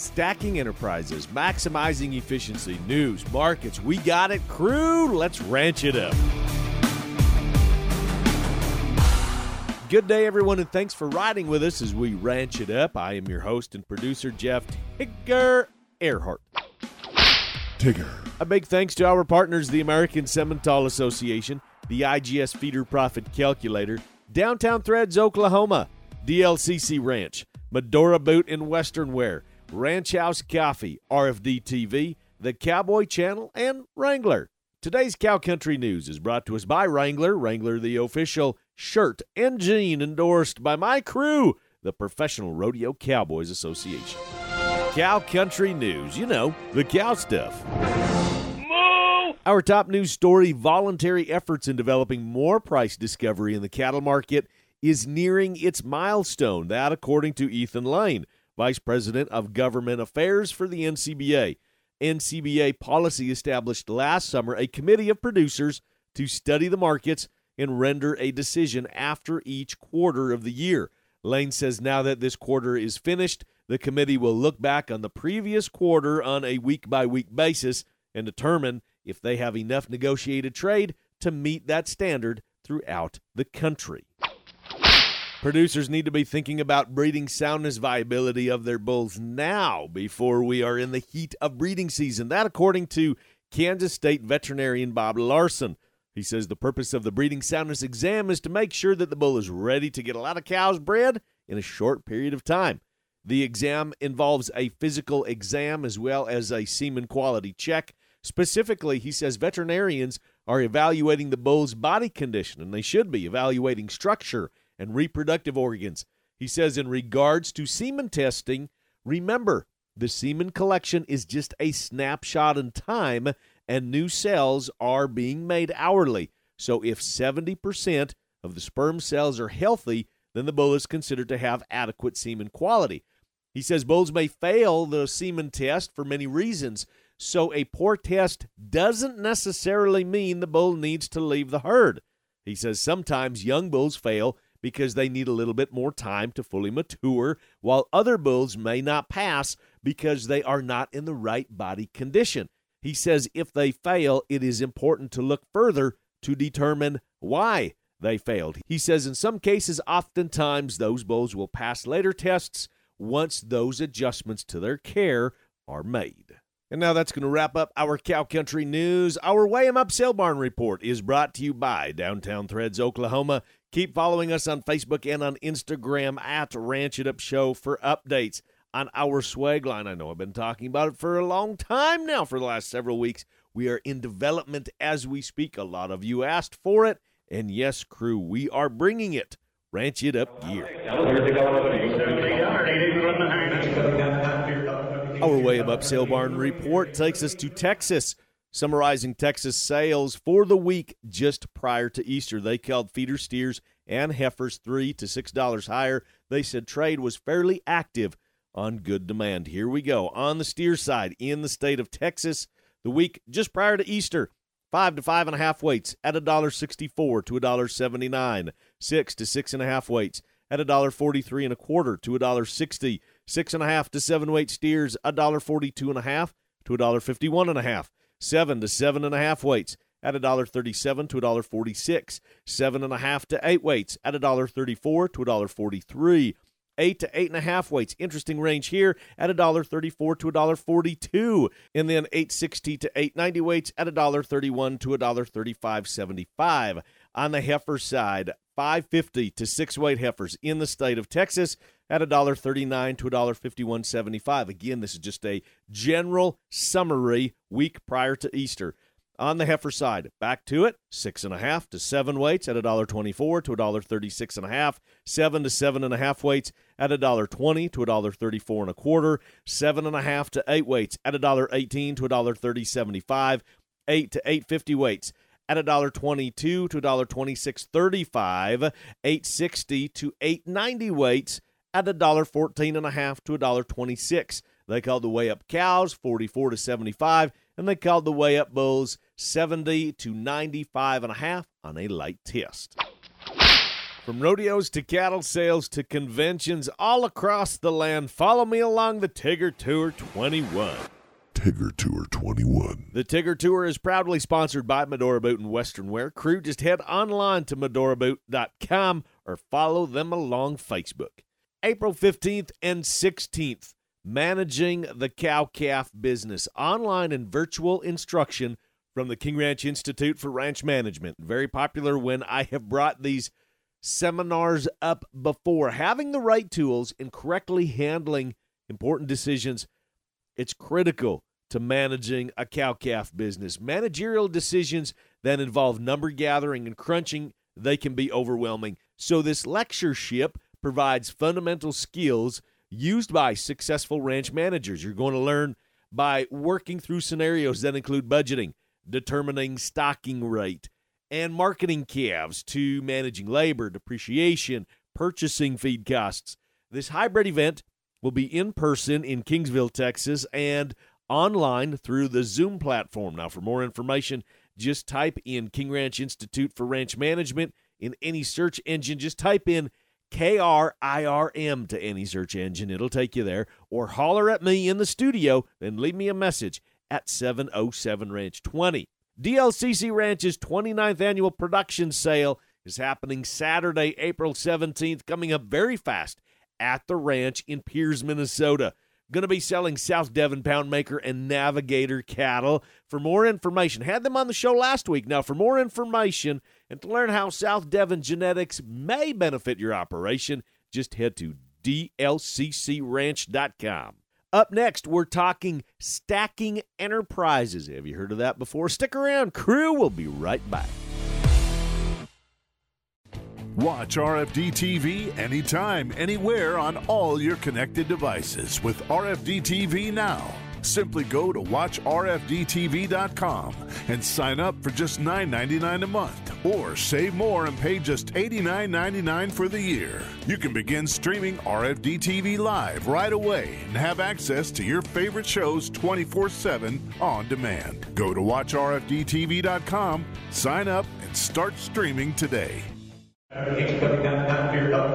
Stacking enterprises, maximizing efficiency, news, markets. We got it, crew. Let's ranch it up. Good day, everyone, and thanks for riding with us as we ranch it up. I am your host and producer, Jeff Tigger Earhart. Tigger. A big thanks to our partners, the American Simmental Association, the IGS Feeder Profit Calculator, Downtown Threads, Oklahoma, DLCC Ranch, Medora Boot and Western Wear, Ranch House Coffee, RFD TV, the Cowboy Channel, and Wrangler. Today's Cow Country News is brought to us by Wrangler, Wrangler, the official shirt and jean endorsed by my crew, the Professional Rodeo Cowboys Association. Cow Country News, you know, the cow stuff. Our top news story voluntary efforts in developing more price discovery in the cattle market is nearing its milestone. That, according to Ethan Lane, Vice President of Government Affairs for the NCBA. NCBA policy established last summer a committee of producers to study the markets and render a decision after each quarter of the year. Lane says now that this quarter is finished, the committee will look back on the previous quarter on a week by week basis and determine if they have enough negotiated trade to meet that standard throughout the country. Producers need to be thinking about breeding soundness viability of their bulls now before we are in the heat of breeding season. That, according to Kansas State veterinarian Bob Larson. He says the purpose of the breeding soundness exam is to make sure that the bull is ready to get a lot of cows bred in a short period of time. The exam involves a physical exam as well as a semen quality check. Specifically, he says veterinarians are evaluating the bull's body condition, and they should be evaluating structure and reproductive organs. He says, in regards to semen testing, remember, the semen collection is just a snapshot in time, and new cells are being made hourly. So if 70% of the sperm cells are healthy, then the bull is considered to have adequate semen quality. He says bulls may fail the semen test for many reasons, so a poor test doesn't necessarily mean the bull needs to leave the herd. He says sometimes young bulls fail because they need a little bit more time to fully mature, while other bulls may not pass because they are not in the right body condition. He says if they fail, it is important to look further to determine why they failed. He says in some cases, oftentimes those bulls will pass later tests once those adjustments to their care are made. And now that's going to wrap up our Cow Country News. Our Weigh 'em Up Sale Barn Report is brought to you by Downtown Threads, Oklahoma. Keep following us on Facebook and on Instagram at Ranch It Up Show for updates on our swag line. I know I've been talking about it for a long time now, for the last several weeks. We are in development as we speak. A lot of you asked for it. And yes, crew, we are bringing it. Ranch It Up gear. Our Weigh 'em Up Sale Barn report takes us to Texas summarizing Texas sales for the week just prior to Easter. They called feeder steers and heifers three to six dollars higher. They said trade was fairly active on good demand. Here we go. On the steer side, in the state of Texas, the week just prior to Easter, five to five and a half weights at a dollar sixty-four to a dollar seventy-nine. Six to six and a half weights at a dollar forty-three and a quarter to a dollar sixty. Six and a half to seven weight steers, a dollar forty-two and a half to a dollar fifty-one and a half seven to seven and a half weights at a dollar thirty-seven to a dollar forty-six, seven and a half to eight weights at a dollar thirty-four to a dollar forty-three. Eight to eight and a half weights, interesting range here at a dollar thirty-four to a dollar forty-two, and then eight sixty to eight ninety weights at a dollar thirty-one to a dollar thirty-five seventy-five. On the heifer side, five fifty to six weight heifers in the state of Texas at $1.39 to $1.51.75. Again, this is just a general summary week prior to Easter. On the heifer side, back to it, six and a half to seven weights at $1.24 to $1.36 and a half, seven to seven and a half weights at $1.20 to $1.34 and a quarter, seven and a half to eight weights at $1.18 to $1.30.75, eight to eight fifty weights at $1.22 to $1.26.35, 860 to 890 weights at a dollar fourteen and a half to a dollar twenty six. They called the weigh up cows forty four to seventy five, and they called the weigh up bulls seventy to ninety five and a half on a light test. From rodeos to cattle sales to conventions all across the land, follow me along the Tigger Tour 21. Tigger Tour 21. The Tigger Tour is proudly sponsored by Medora Boot and Western Wear. Crew, just head online to medoraboot.com or follow them along Facebook. April 15th and 16th, Managing the Cow Calf Business, online and virtual instruction from the King Ranch Institute for Ranch Management. Very popular when I have brought these seminars up before. Having the right tools and correctly handling important decisions, it's critical to managing a cow calf business. Managerial decisions that involve number gathering and crunching, they can be overwhelming. So this lectureship provides fundamental skills used by successful ranch managers. You're going to learn by working through scenarios that include budgeting, determining stocking rate, and marketing calves to managing labor, depreciation, purchasing feed costs. This hybrid event will be in person in Kingsville, Texas, and online through the Zoom platform. Now, for more information, just type in King Ranch Institute for Ranch Management in any search engine. Just type in KRIRM to any search engine. It'll take you there. Or holler at me in the studio and leave me a message at 707 Ranch 20. DLCC Ranch's 29th annual production sale is happening Saturday, April 17th, coming up very fast at the ranch in Pierz, Minnesota. Going to be selling South Devon Poundmaker and Navigator cattle. For more information, had them on the show last week. Now, for more information and to learn how South Devon genetics may benefit your operation, just head to dlccranch.com. Up next, we're talking stacking enterprises. Have you heard of that before? Stick around, crew. We'll be right back. Watch RFD TV anytime, anywhere on all your connected devices with RFD TV Now. Simply go to watchrfdtv.com and sign up for just $9.99 a month, or save more and pay just $89.99 for the year. You can begin streaming RFD TV live right away and have access to your favorite shows 24 7 on demand. Go to watchrfdtv.com, sign up, and start streaming today.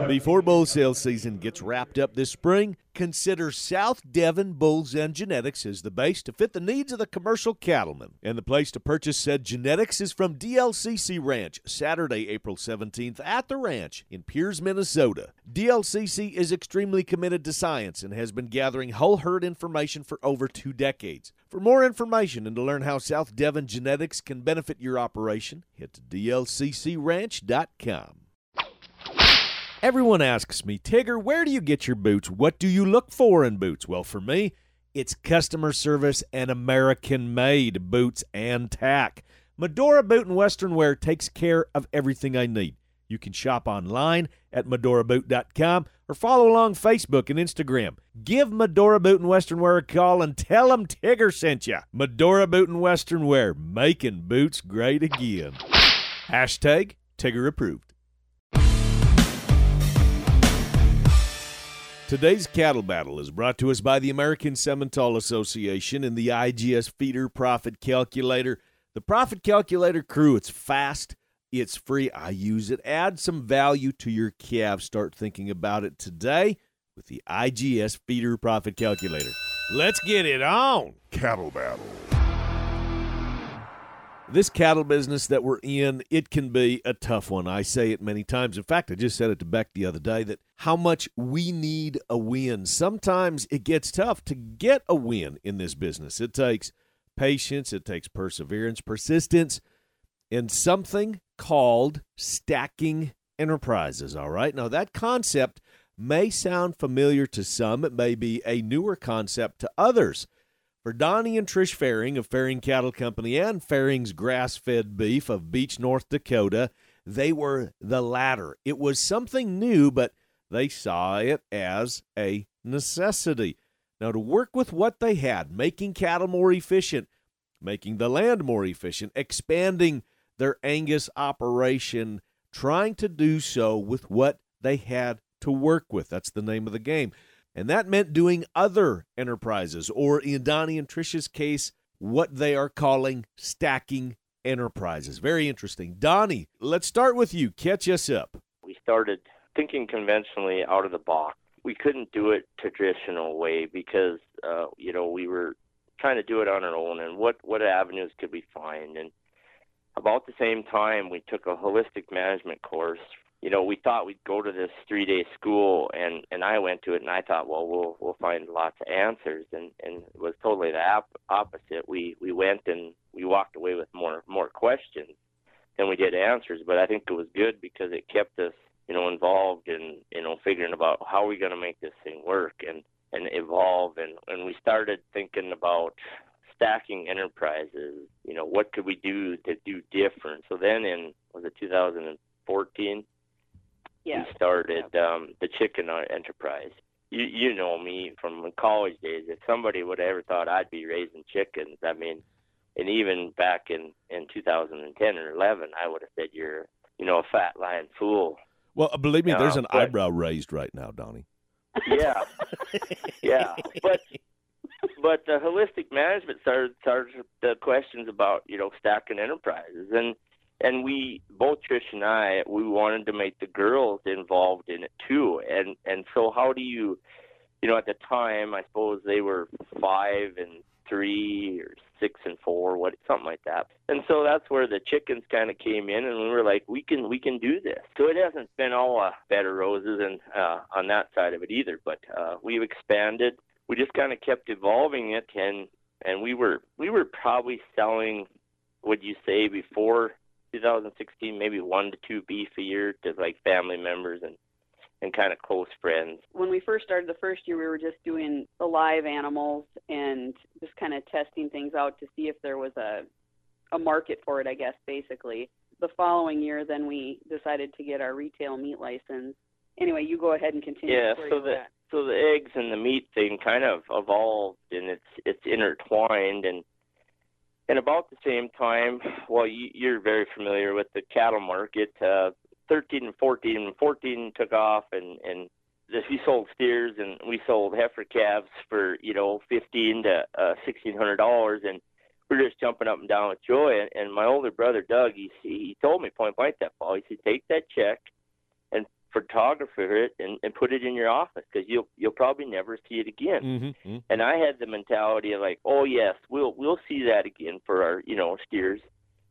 Before bull sale season gets wrapped up this spring, consider South Devon Bulls and Genetics as the base to fit the needs of the commercial cattleman. And the place to purchase said genetics is from DLCC Ranch, Saturday, April 17th at the ranch in Pierz, Minnesota. DLCC is extremely committed to science and has been gathering whole herd information for over two decades. For more information and to learn how South Devon Genetics can benefit your operation, to dlccranch.com. Everyone asks me, Tigger, where do you get your boots? What do you look for in boots? Well, for me, it's customer service and American made boots and tack. Medora Boot and Western Wear takes care of everything I need. You can shop online at medoraboot.com or follow along Facebook and Instagram. Give Medora Boot and Western Wear a call and tell them Tigger sent you. Medora Boot and Western Wear, making boots great again. Hashtag Tigger approved. Today's cattle battle is brought to us by the American Simmental Association and the IGS Feeder Profit Calculator. The Profit Calculator crew, it's fast, it's free. I use it. Add some value to your calves. Start thinking about it today with the IGS Feeder Profit Calculator. Let's get it on. Cattle Battle. This cattle business that we're in, it can be a tough one. I say it many times. In fact, I just said it to Beck the other day that how much we need a win. Sometimes it gets tough to get a win in this business. It takes patience, it takes perseverance, persistence, and something called stacking enterprises. All right. Now, that concept may sound familiar to some, it may be a newer concept to others. For Donnie and Trish Fehring of Fehring Cattle Company and Fehring's Grass Fed Beef of Beach, North Dakota, they were the latter. It was something new, but they saw it as a necessity. Now, to work with what they had, making cattle more efficient, making the land more efficient, expanding their Angus operation, trying to do so with what they had to work with. That's the name of the game. And that meant doing other enterprises, or in Donnie and Trisha's case, what they are calling stacking enterprises. Very interesting. Donnie, let's start with you. Catch us up. We started thinking conventionally out of the box. We couldn't do it traditional way because uh, you know we were trying to do it on our own, and what what avenues could we find? And about the same time, we took a holistic management course you know, we thought we'd go to this three day school and, and I went to it and I thought, well, we'll, we'll find lots of answers. And, and it was totally the op- opposite. We, we went and we walked away with more, more questions than we did answers. But I think it was good because it kept us, you know, involved in, you know, figuring about how are we going to make this thing work and, and evolve. And, and we started thinking about stacking enterprises, you know, what could we do to do different? So then in, was it 2014? Yeah. we started um, the chicken enterprise. You you know me from college days. If somebody would have ever thought I'd be raising chickens, I mean, and even back in in 2010 or 11, I would have said you're you know a fat lying fool. Well, believe me, No, there's an but- eyebrow raised right now, Donnie. Yeah, yeah, but but the holistic management started started the questions about you know stacking enterprises and and we both Trish and I we wanted to make the girls involved in it too. And and so how do you you know at the time I suppose they were five and three or six and four what something like that. And so that's where the chickens kind of came in and we were like we can we can do this. So it hasn't been all a bed of roses and uh, on that side of it either but uh, we've expanded. We just kind of kept evolving it and and we were we were probably selling would you say before 2016 maybe one to two beef a year to like family members and and kind of close friends When we first started the first year, we were just doing the live animals and just kind of testing things out to see if there was a a market for it, I guess, basically. The following year, then we decided to get our retail meat license. Anyway, you go ahead and continue. Yeah, so the- so the eggs and the meat thing kind of evolved and it's it's intertwined and and about the same time well you, you're very familiar with the cattle market uh 13 and 14 and 14 took off and and we sold steers and we sold heifer calves for you know 15 to uh 1600 dollars. And we we're just jumping up and down with joy. And, and my older brother Doug he he told me point blank that fall he said take that check and photographer it and, and put it in your office because you'll you'll probably never see it again. Mm-hmm. And I had the mentality of like, oh yes, we'll we'll see that again for our you know steers.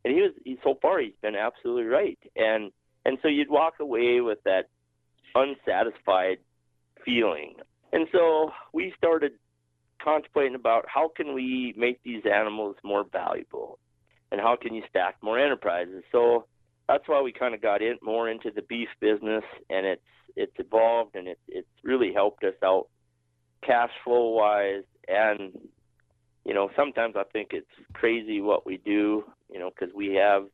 And he was he so far he's been absolutely right. And and so you'd walk away with that unsatisfied feeling. And so we started contemplating about how can we make these animals more valuable and how can you stack more enterprises. So that's why we kind of got in more into the beef business and it's it's evolved and it, it's really helped us out cash flow wise and you know sometimes i think it's crazy what we do you know because we have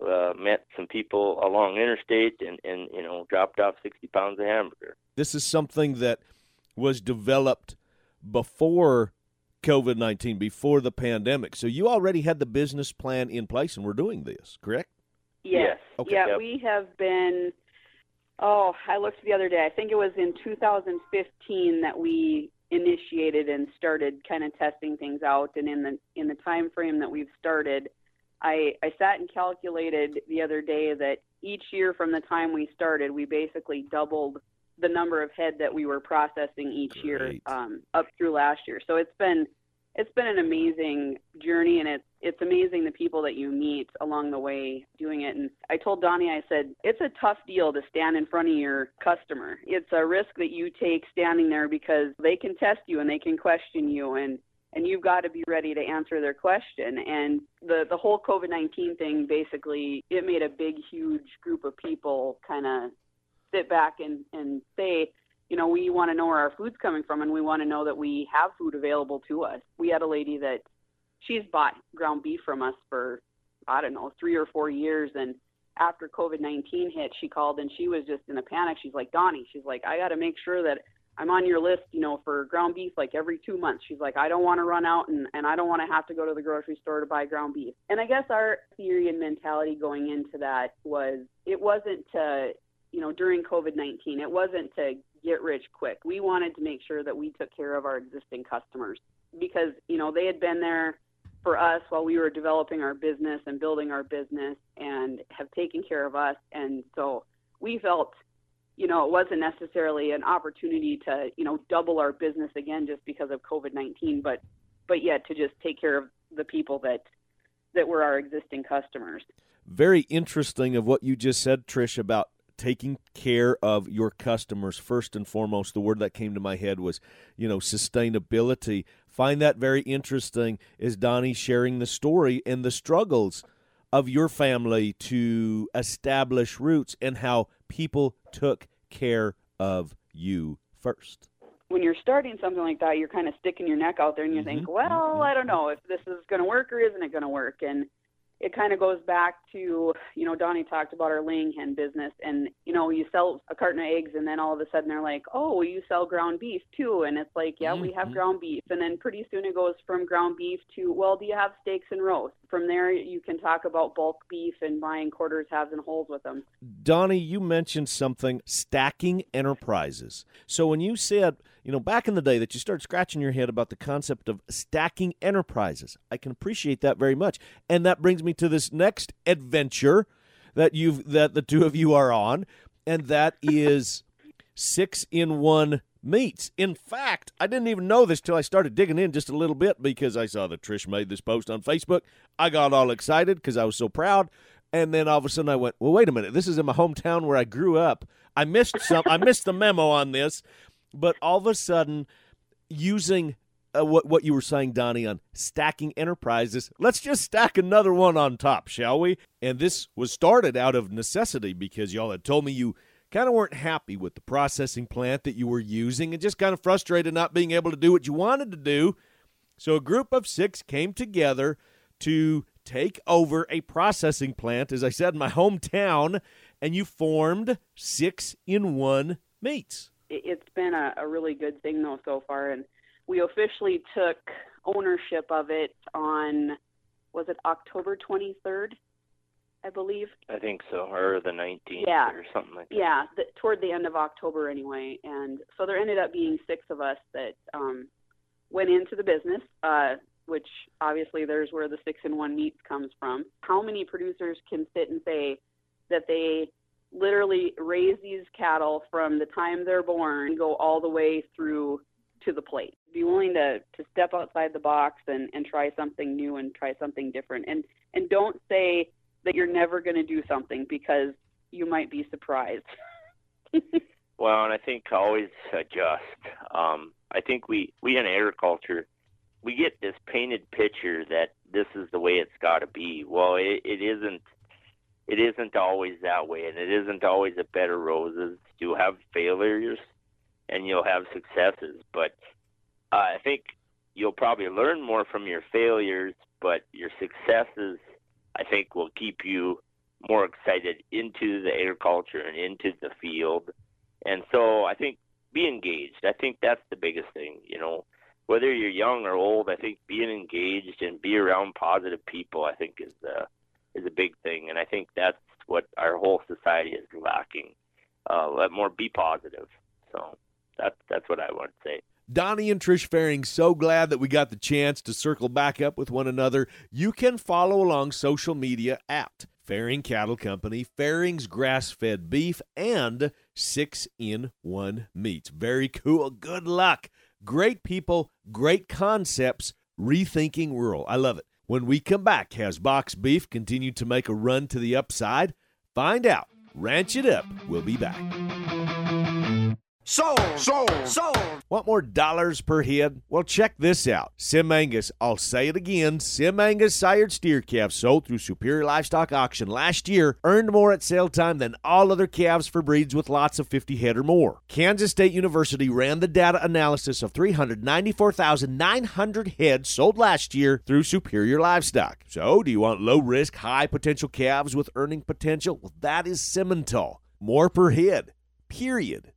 uh, met some people along interstate and and you know dropped off 60 pounds of hamburger This is something that was developed before COVID 19, before the pandemic. So you already had the business plan in place and we're doing this, correct? Yes. Yes. Okay. Yeah, Yep. we have been. Oh, I looked the other day. I think it was in 2015 that we initiated and started kind of testing things out. And in the in the time frame that we've started, I I sat and calculated the other day that each year from the time we started, we basically doubled the number of head that we were processing each year um, up through last year. So it's been it's been an amazing journey and it's it's amazing the people that you meet along the way doing it. And i told donnie i said it's a tough deal to stand in front of your customer. It's a risk that you take standing there because they can test you and they can question you and and you've got to be ready to answer their question. And the the whole covid-19 thing basically it made a big huge group of people kind of sit back and and say you know, we want to know where our food's coming from and we want to know that we have food available to us. We had a lady that she's bought ground beef from us for, I don't know, three or four years. And after COVID 19 hit, she called and she was just in a panic. She's like, Donnie, she's like, I got to make sure that I'm on your list, you know, for ground beef like every two months. She's like, I don't want to run out and, and I don't want to have to go to the grocery store to buy ground beef. And I guess our theory and mentality going into that was it wasn't to, you know, during COVID 19, it wasn't to get rich quick. We wanted to make sure that we took care of our existing customers because, you know, they had been there for us while we were developing our business and building our business and have taken care of us. And so we felt you know, it wasn't necessarily an opportunity to, you know, double our business again just because of COVID-19, but but yet to just take care of the people that that were our existing customers. Very interesting of what you just said, Trish, about taking care of your customers first and foremost. The word that came to my head was, you know, sustainability. Find that very interesting is Donnie sharing the story and the struggles of your family to establish roots and how people took care of you first. When you're starting something like that, you're kind of sticking your neck out there and you mm-hmm. think, well, mm-hmm. I don't know if this is going to work or isn't it going to work. And it kind of goes back to, you know, Donnie talked about our laying hen business and, you know, you sell a carton of eggs and then all of a sudden they're like, oh, you sell ground beef too. And it's like, yeah, mm-hmm. we have mm-hmm. ground beef. And then pretty soon it goes from ground beef to, well, do you have steaks and roast? From there, you can talk about bulk beef and buying quarters, halves, and wholes with them. Donnie, you mentioned something stacking enterprises. So when you said, you know, back in the day that you started scratching your head about the concept of stacking enterprises, I can appreciate that very much. And that brings me to this next adventure that you've that the two of you are on, and that is six in one meats. In fact, I didn't even know this till I started digging in just a little bit because I saw that Trish made this post on Facebook. I got all excited because I was so proud. And then all of a sudden I went, well, wait a minute. This is in my hometown where I grew up. I missed some. I missed the memo on this, but all of a sudden, using uh, what what you were saying, Donnie, on stacking enterprises. Let's just stack another one on top, shall we? And this was started out of necessity because y'all had told me you kind of weren't happy with the processing plant that you were using and just kind of frustrated not being able to do what you wanted to do. So a group of six came together to take over a processing plant, as I said, in my hometown, and you formed six in one meats. It's been a, a really good thing, though, so far. And we officially took ownership of it on, was it October 23rd? I believe. I think so, or the 19th yeah. or something like that. Yeah, the, toward the end of October anyway. And so there ended up being six of us that um, went into the business, uh, which obviously there's where the six in one meats comes from. How many producers can sit and say that they literally raise these cattle from the time they're born, and go all the way through to the plate? Be willing to, to step outside the box and, and try something new and try something different. And and don't say that you're never going to do something because you might be surprised. well, and I think always adjust. Um, I think we we in agriculture we get this painted picture that this is the way it's got to be. Well, it, it isn't. It isn't always that way, and it isn't always a bed of roses. You'll have failures, and you'll have successes. But uh, I think you'll probably learn more from your failures, but your successes I think will keep you more excited into the agriculture and into the field. And so I think be engaged. I think that's the biggest thing, you know. Whether you're young or old, I think being engaged and be around positive people, I think is uh, is a big thing, and I think that's what our whole society is lacking. Uh, let more be positive. So that's that's what I want to say. Donnie and Trish Fehring, so glad that we got the chance to circle back up with one another. You can follow along social media at Fehring Cattle Company, Fehring's Grass Fed Beef, and Six in One Meats. Very cool. Good luck. Great people, great concepts, rethinking rural. I love it. When we come back, has Box Beef continued to make a run to the upside? Find out. Ranch it up. We'll be back. Sold. Sold. Sold. Want more dollars per head? Well, check this out. SimAngus, I'll say it again. SimAngus sired steer calves sold through Superior Livestock Auction last year earned more at sale time than all other calves for breeds with lots of 50 head or more. Kansas State University ran the data analysis of 394,900 head sold last year through Superior Livestock. So, do you want low risk, high potential calves with earning potential? Well, that is Simmental. More per head. Period.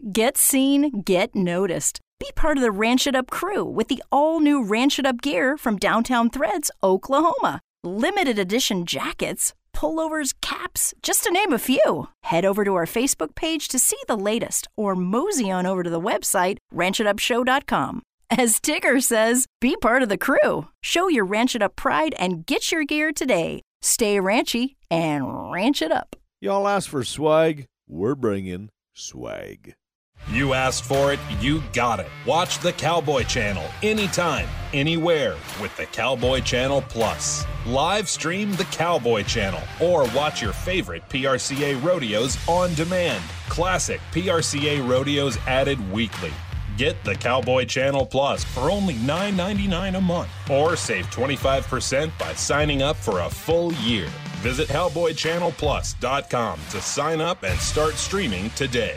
Get seen, get noticed. Be part of the Ranch It Up crew with the all new Ranch It Up gear from Downtown Threads, Oklahoma. Limited edition jackets, pullovers, caps, just to name a few. Head over to our Facebook page to see the latest or mosey on over to the website ranchitupshow.com. As Tigger says, be part of the crew. Show your Ranch It Up pride and get your gear today. Stay ranchy and ranch it up. Y'all ask for swag, we're bringing swag. You asked for it, you got it. Watch the Cowboy Channel anytime, anywhere with the Cowboy Channel Plus. Live stream the Cowboy Channel or watch your favorite PRCA rodeos on demand. Classic PRCA rodeos added weekly. Get the Cowboy Channel Plus for only $9.99 a month or save 25% by signing up for a full year. Visit CowboyChannelPlus.com to sign up and start streaming today.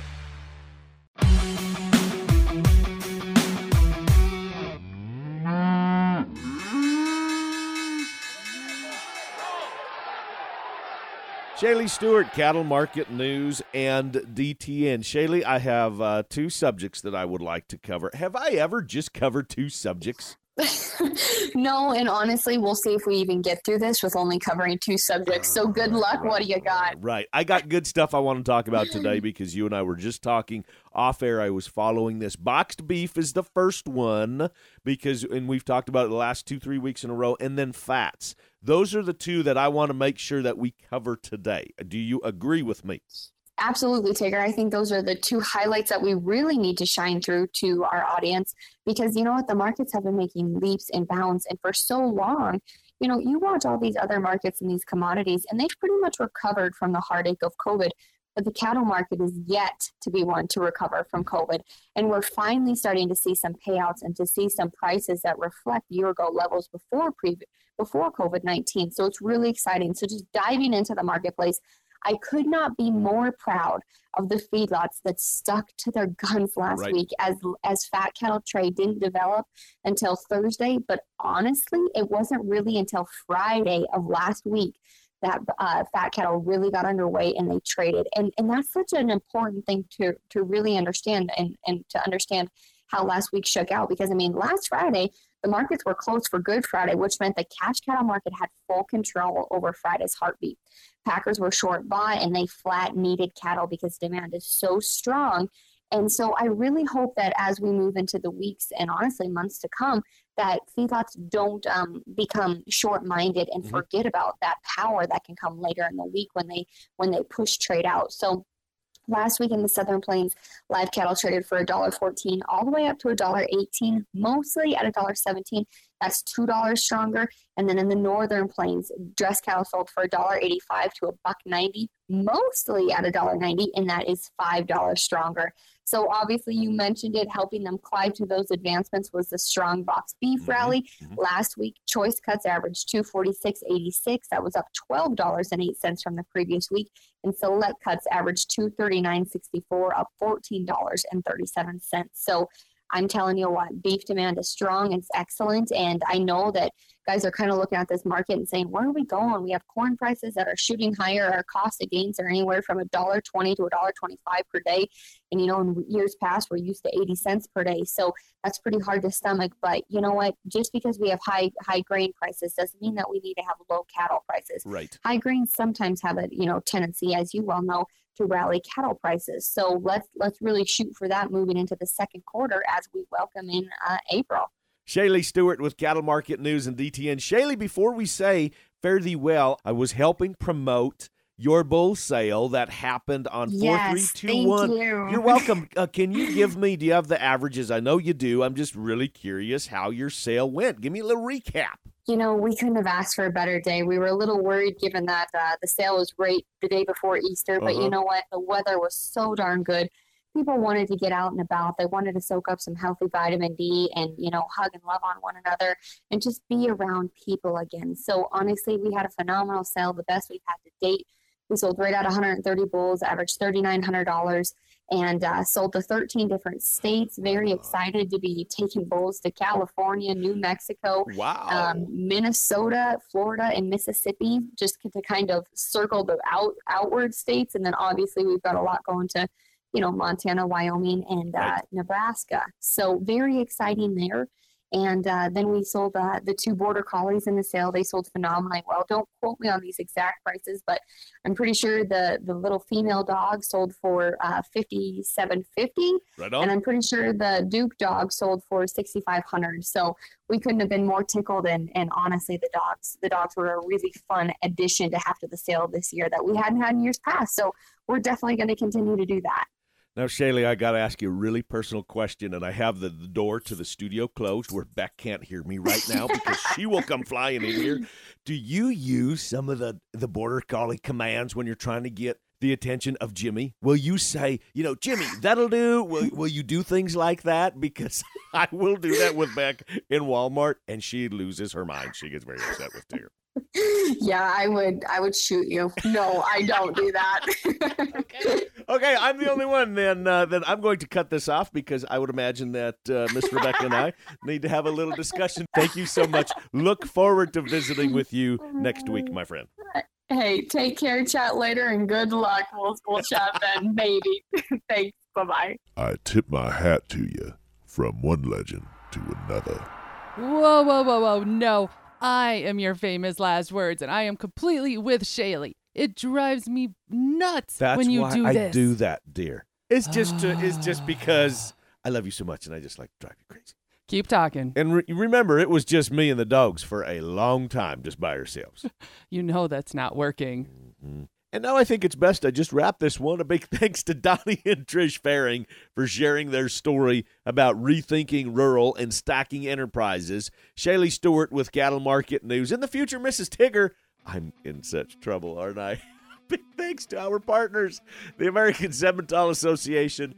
Shaylee Stewart, Cattle Market News and DTN. Shaylee, I have uh, two subjects that I would like to cover. Have I ever just covered two subjects? no, and honestly, we'll see if we even get through this with only covering two subjects. So good uh, luck. Right, what do you got? Right. I got good stuff I want to talk about today because you and I were just talking off air. I was following this. Boxed beef is the first one because, and we've talked about it the last two, three weeks in a row, and then fats. Those are the two that I want to make sure that we cover today. Do you agree with me? Absolutely, Tigger. I think those are the two highlights that we really need to shine through to our audience because you know what? The markets have been making leaps and bounds, and for so long, you know, you watch all these other markets and these commodities, and they've pretty much recovered from the heartache of COVID. But the cattle market is yet to be one to recover from COVID. And we're finally starting to see some payouts and to see some prices that reflect year ago levels before pre- before COVID 19. So it's really exciting. So just diving into the marketplace, I could not be more proud of the feedlots that stuck to their guns last right. week as as fat cattle trade didn't develop until Thursday. But honestly, it wasn't really until Friday of last week that uh, fat cattle really got underway and they traded. And and that's such an important thing to to really understand and and to understand how last week shook out because I mean last Friday the markets were closed for Good Friday, which meant the cash cattle market had full control over Friday's heartbeat. Packers were short bought and they flat needed cattle because demand is so strong. And so I really hope that as we move into the weeks and honestly months to come, that feedlots don't um, become short-minded and mm-hmm. forget about that power that can come later in the week when they when they push trade out. So Last week in the Southern Plains, live cattle traded for $1.14 all the way up to $1.18, mostly at $1.17. That's $2 stronger. And then in the Northern Plains, dress cattle sold for $1.85 to a buck ninety, mostly at $1.90, and that is $5 stronger. So obviously, you mentioned it, helping them climb to those advancements was the strong box beef mm-hmm. rally. Mm-hmm. Last week, choice cuts averaged 246.86. That was up $12.08 from the previous week. And select cuts averaged 239.64, up $14.37. So I'm telling you what, beef demand is strong. It's excellent. And I know that guys are kind of looking at this market and saying, where are we going? We have corn prices that are shooting higher. Our cost of gains are anywhere from a dollar twenty to a dollar twenty-five per day. And you know, in years past, we're used to 80 cents per day. So that's pretty hard to stomach. But you know what? Just because we have high high grain prices doesn't mean that we need to have low cattle prices. Right. High grains sometimes have a you know tendency, as you well know, to rally cattle prices. So let's let's really shoot for that moving into the second quarter as we welcome in uh, April. Shaylee Stewart with Cattle Market News and DTN. Shaylee, before we say fare thee well, I was helping promote your bull sale that happened on yes, 4321. You. You're welcome. Uh, can you give me, do you have the averages? I know you do. I'm just really curious how your sale went. Give me a little recap. You know, we couldn't have asked for a better day. We were a little worried given that uh, the sale was right the day before Easter, but uh-huh. you know what? The weather was so darn good. People wanted to get out and about. They wanted to soak up some healthy vitamin D and, you know, hug and love on one another and just be around people again. So honestly, we had a phenomenal sale, the best we've had to date we sold right at 130 bulls, averaged $3,900, and uh, sold to 13 different states. Very excited to be taking bulls to California, New Mexico, wow. um, Minnesota, Florida, and Mississippi, just to kind of circle the out outward states. And then obviously we've got a lot going to, you know, Montana, Wyoming, and uh, right. Nebraska. So very exciting there. And uh, then we sold uh, the two border collies in the sale. They sold phenomenally well. Don't quote me on these exact prices, but I'm pretty sure the the little female dog sold for uh, fifty seven fifty, right and I'm pretty sure the Duke dog sold for sixty five hundred. So we couldn't have been more tickled. And and honestly, the dogs the dogs were a really fun addition to have to the sale this year that we hadn't had in years past. So we're definitely going to continue to do that. Now, Shaylee, I got to ask you a really personal question, and I have the, the door to the studio closed where Beck can't hear me right now because she will come flying in here. Do you use some of the, the border collie commands when you're trying to get the attention of Jimmy? Will you say, you know, Jimmy, that'll do? Will, will you do things like that? Because I will do that with Beck in Walmart, and she loses her mind. She gets very upset with Tigger. yeah, I would I would shoot you. No, I don't do that. okay. okay, I'm the only one then uh, then I'm going to cut this off because I would imagine that uh, Miss Rebecca and I need to have a little discussion. Thank you so much. Look forward to visiting with you next week, my friend. Hey, take care, chat later, and good luck. We'll, we'll chat then, maybe. Thanks. Bye bye. I tip my hat to you from one legend to another. Whoa, whoa, whoa, whoa. No. I am your famous last words, and I am completely with Shaylee. It drives me nuts That's when you why do I this. do that, dear. It's just uh, it's just because I love you so much, and I just like to drive you crazy. Keep talking. And re- remember, it was just me and the dogs for a long time, just by ourselves. You know that's not working. Mm-hmm. And now I think it's best I just wrap this one. A big thanks to Donnie and Trish Fehring for sharing their story about rethinking rural and stacking enterprises. Shaylee Stewart with Cattle Market News. In the future, Mrs. Tigger. I'm in such trouble, aren't I? big thanks to our partners, the American Simmental Association,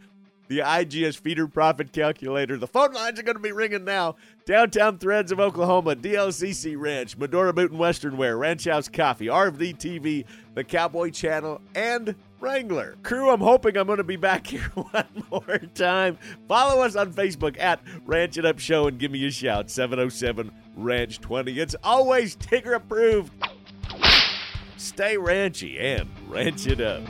the IGS Feeder Profit Calculator. The phone lines are going to be ringing now. Downtown Threads of Oklahoma, DLCC Ranch, Medora Boot and Western Wear, Ranch House Coffee, RFD TV, the Cowboy Channel, and Wrangler. Crew, I'm hoping I'm going to be back here one more time. Follow us on Facebook at Ranch It Up Show and give me a shout, 707 Ranch 20. It's always Tigger approved. Stay ranchy and ranch it up.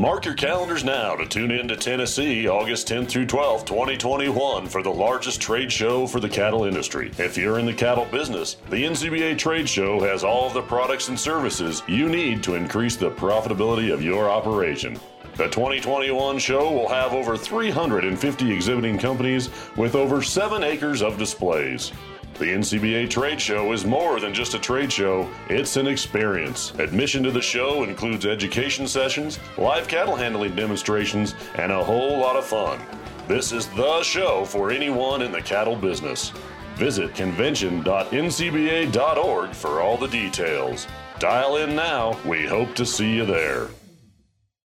Mark your calendars now to tune in to Tennessee August 10th through 12th, 2021 for the largest trade show for the cattle industry. If you're in the cattle business, the NCBA Trade Show has all of the products and services you need to increase the profitability of your operation. The 2021 show will have over 350 exhibiting companies with over 7 acres of displays. The NCBA Trade Show is more than just a trade show, it's an experience. Admission to the show includes education sessions, live cattle handling demonstrations, and a whole lot of fun. This is the show for anyone in the cattle business. Visit convention.ncba.org for all the details. Dial in now, we hope to see you there.